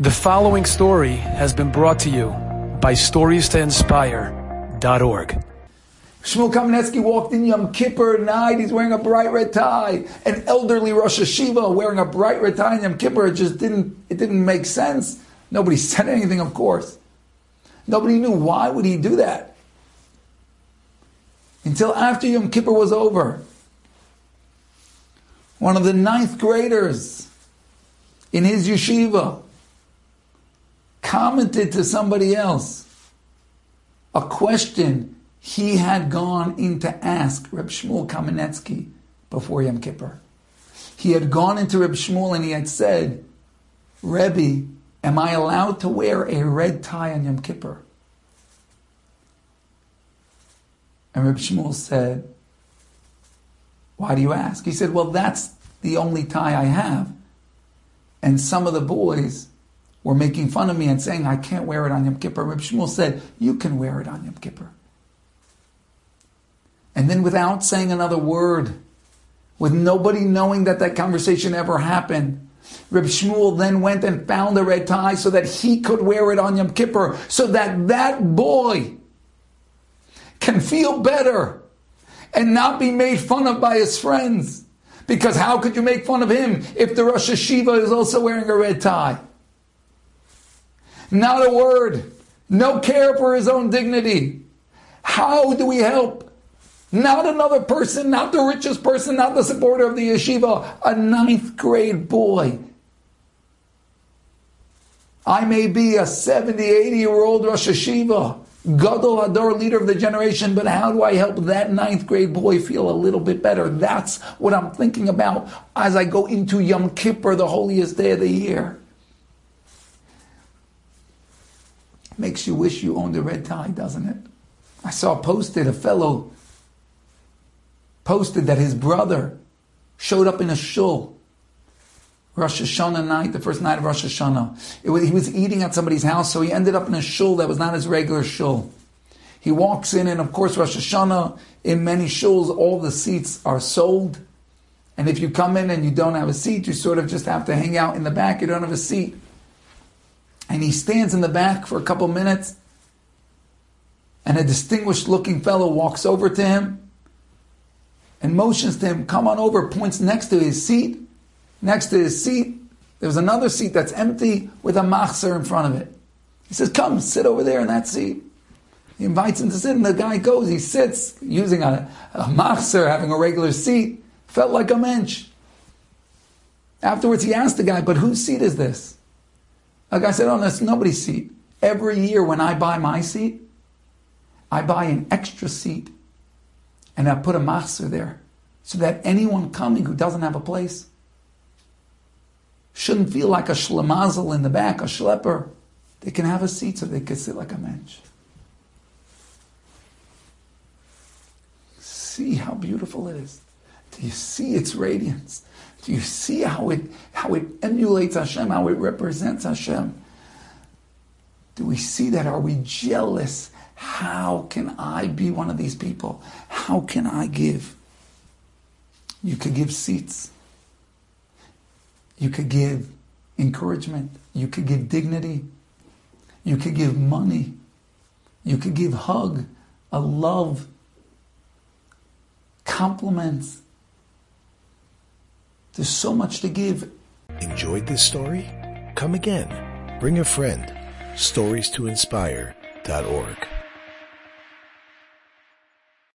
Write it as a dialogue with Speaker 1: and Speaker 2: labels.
Speaker 1: The following story has been brought to you by StoriesToInspire.org.
Speaker 2: Shmuel Kamenetsky walked in Yom Kippur night. He's wearing a bright red tie. An elderly Rosh Hayeshiva wearing a bright red tie in Yom Kippur. It just didn't. It didn't make sense. Nobody said anything, of course. Nobody knew why would he do that. Until after Yom Kippur was over, one of the ninth graders in his yeshiva commented to somebody else a question he had gone in to ask Reb Shmuel Kamenetsky before Yom Kippur. He had gone into Reb Shmuel and he had said, Rebbe, am I allowed to wear a red tie on Yom Kippur? And Reb Shmuel said, Why do you ask? He said, Well, that's the only tie I have. And some of the boys were making fun of me and saying I can't wear it on Yom Kippur. Reb Shmuel said, You can wear it on Yom Kippur. And then, without saying another word, with nobody knowing that that conversation ever happened, Reb Shmuel then went and found a red tie so that he could wear it on Yom Kippur, so that that boy can feel better and not be made fun of by his friends. Because how could you make fun of him if the Rosh Hayeshiva is also wearing a red tie? Not a word. No care for his own dignity. How do we help? Not another person, not the richest person, not the supporter of the yeshiva, a ninth grade boy. I may be a 70, 80 year old Rosh Hayeshiva, Gadol Hador, leader of the generation, but how do I help that ninth grade boy feel a little bit better? That's what I'm thinking about as I go into Yom Kippur, the holiest day of the year. Makes you wish you owned a red tie, doesn't it? I saw posted, a fellow posted that his brother showed up in a shul. Rosh Hashanah night, the first night of Rosh Hashanah. Was, he was eating at somebody's house, so he ended up in a shul that was not his regular shul. He walks in, and of course, Rosh Hashanah, in many shuls, all the seats are sold. And if you come in and you don't have a seat, you sort of just have to hang out in the back. You don't have a seat. And he stands in the back for a couple minutes, and a distinguished looking fellow walks over to him and motions to him, Come on over, points next to his seat. Next to his seat, there's another seat that's empty with a machzer in front of it. He says, Come, sit over there in that seat. He invites him to sit, and the guy goes. He sits, using a, a machzer, having a regular seat. Felt like a mensch. Afterwards, he asked the guy, But whose seat is this? Like I said, oh, that's nobody's seat. Every year when I buy my seat, I buy an extra seat and I put a machzer there so that anyone coming who doesn't have a place shouldn't feel like a shlemazel in the back, a schlepper. They can have a seat so they can sit like a mensch. See how beautiful it is. Do you see its radiance? Do you see how it how it emulates Hashem, how it represents Hashem? Do we see that? Are we jealous? How can I be one of these people? How can I give? You could give seats. You could give encouragement. You could give dignity. You could give money. You could give hug, a love, compliments. There's so much to give.
Speaker 3: Enjoyed this story? Come again. Bring a friend. Stories to inspire.org.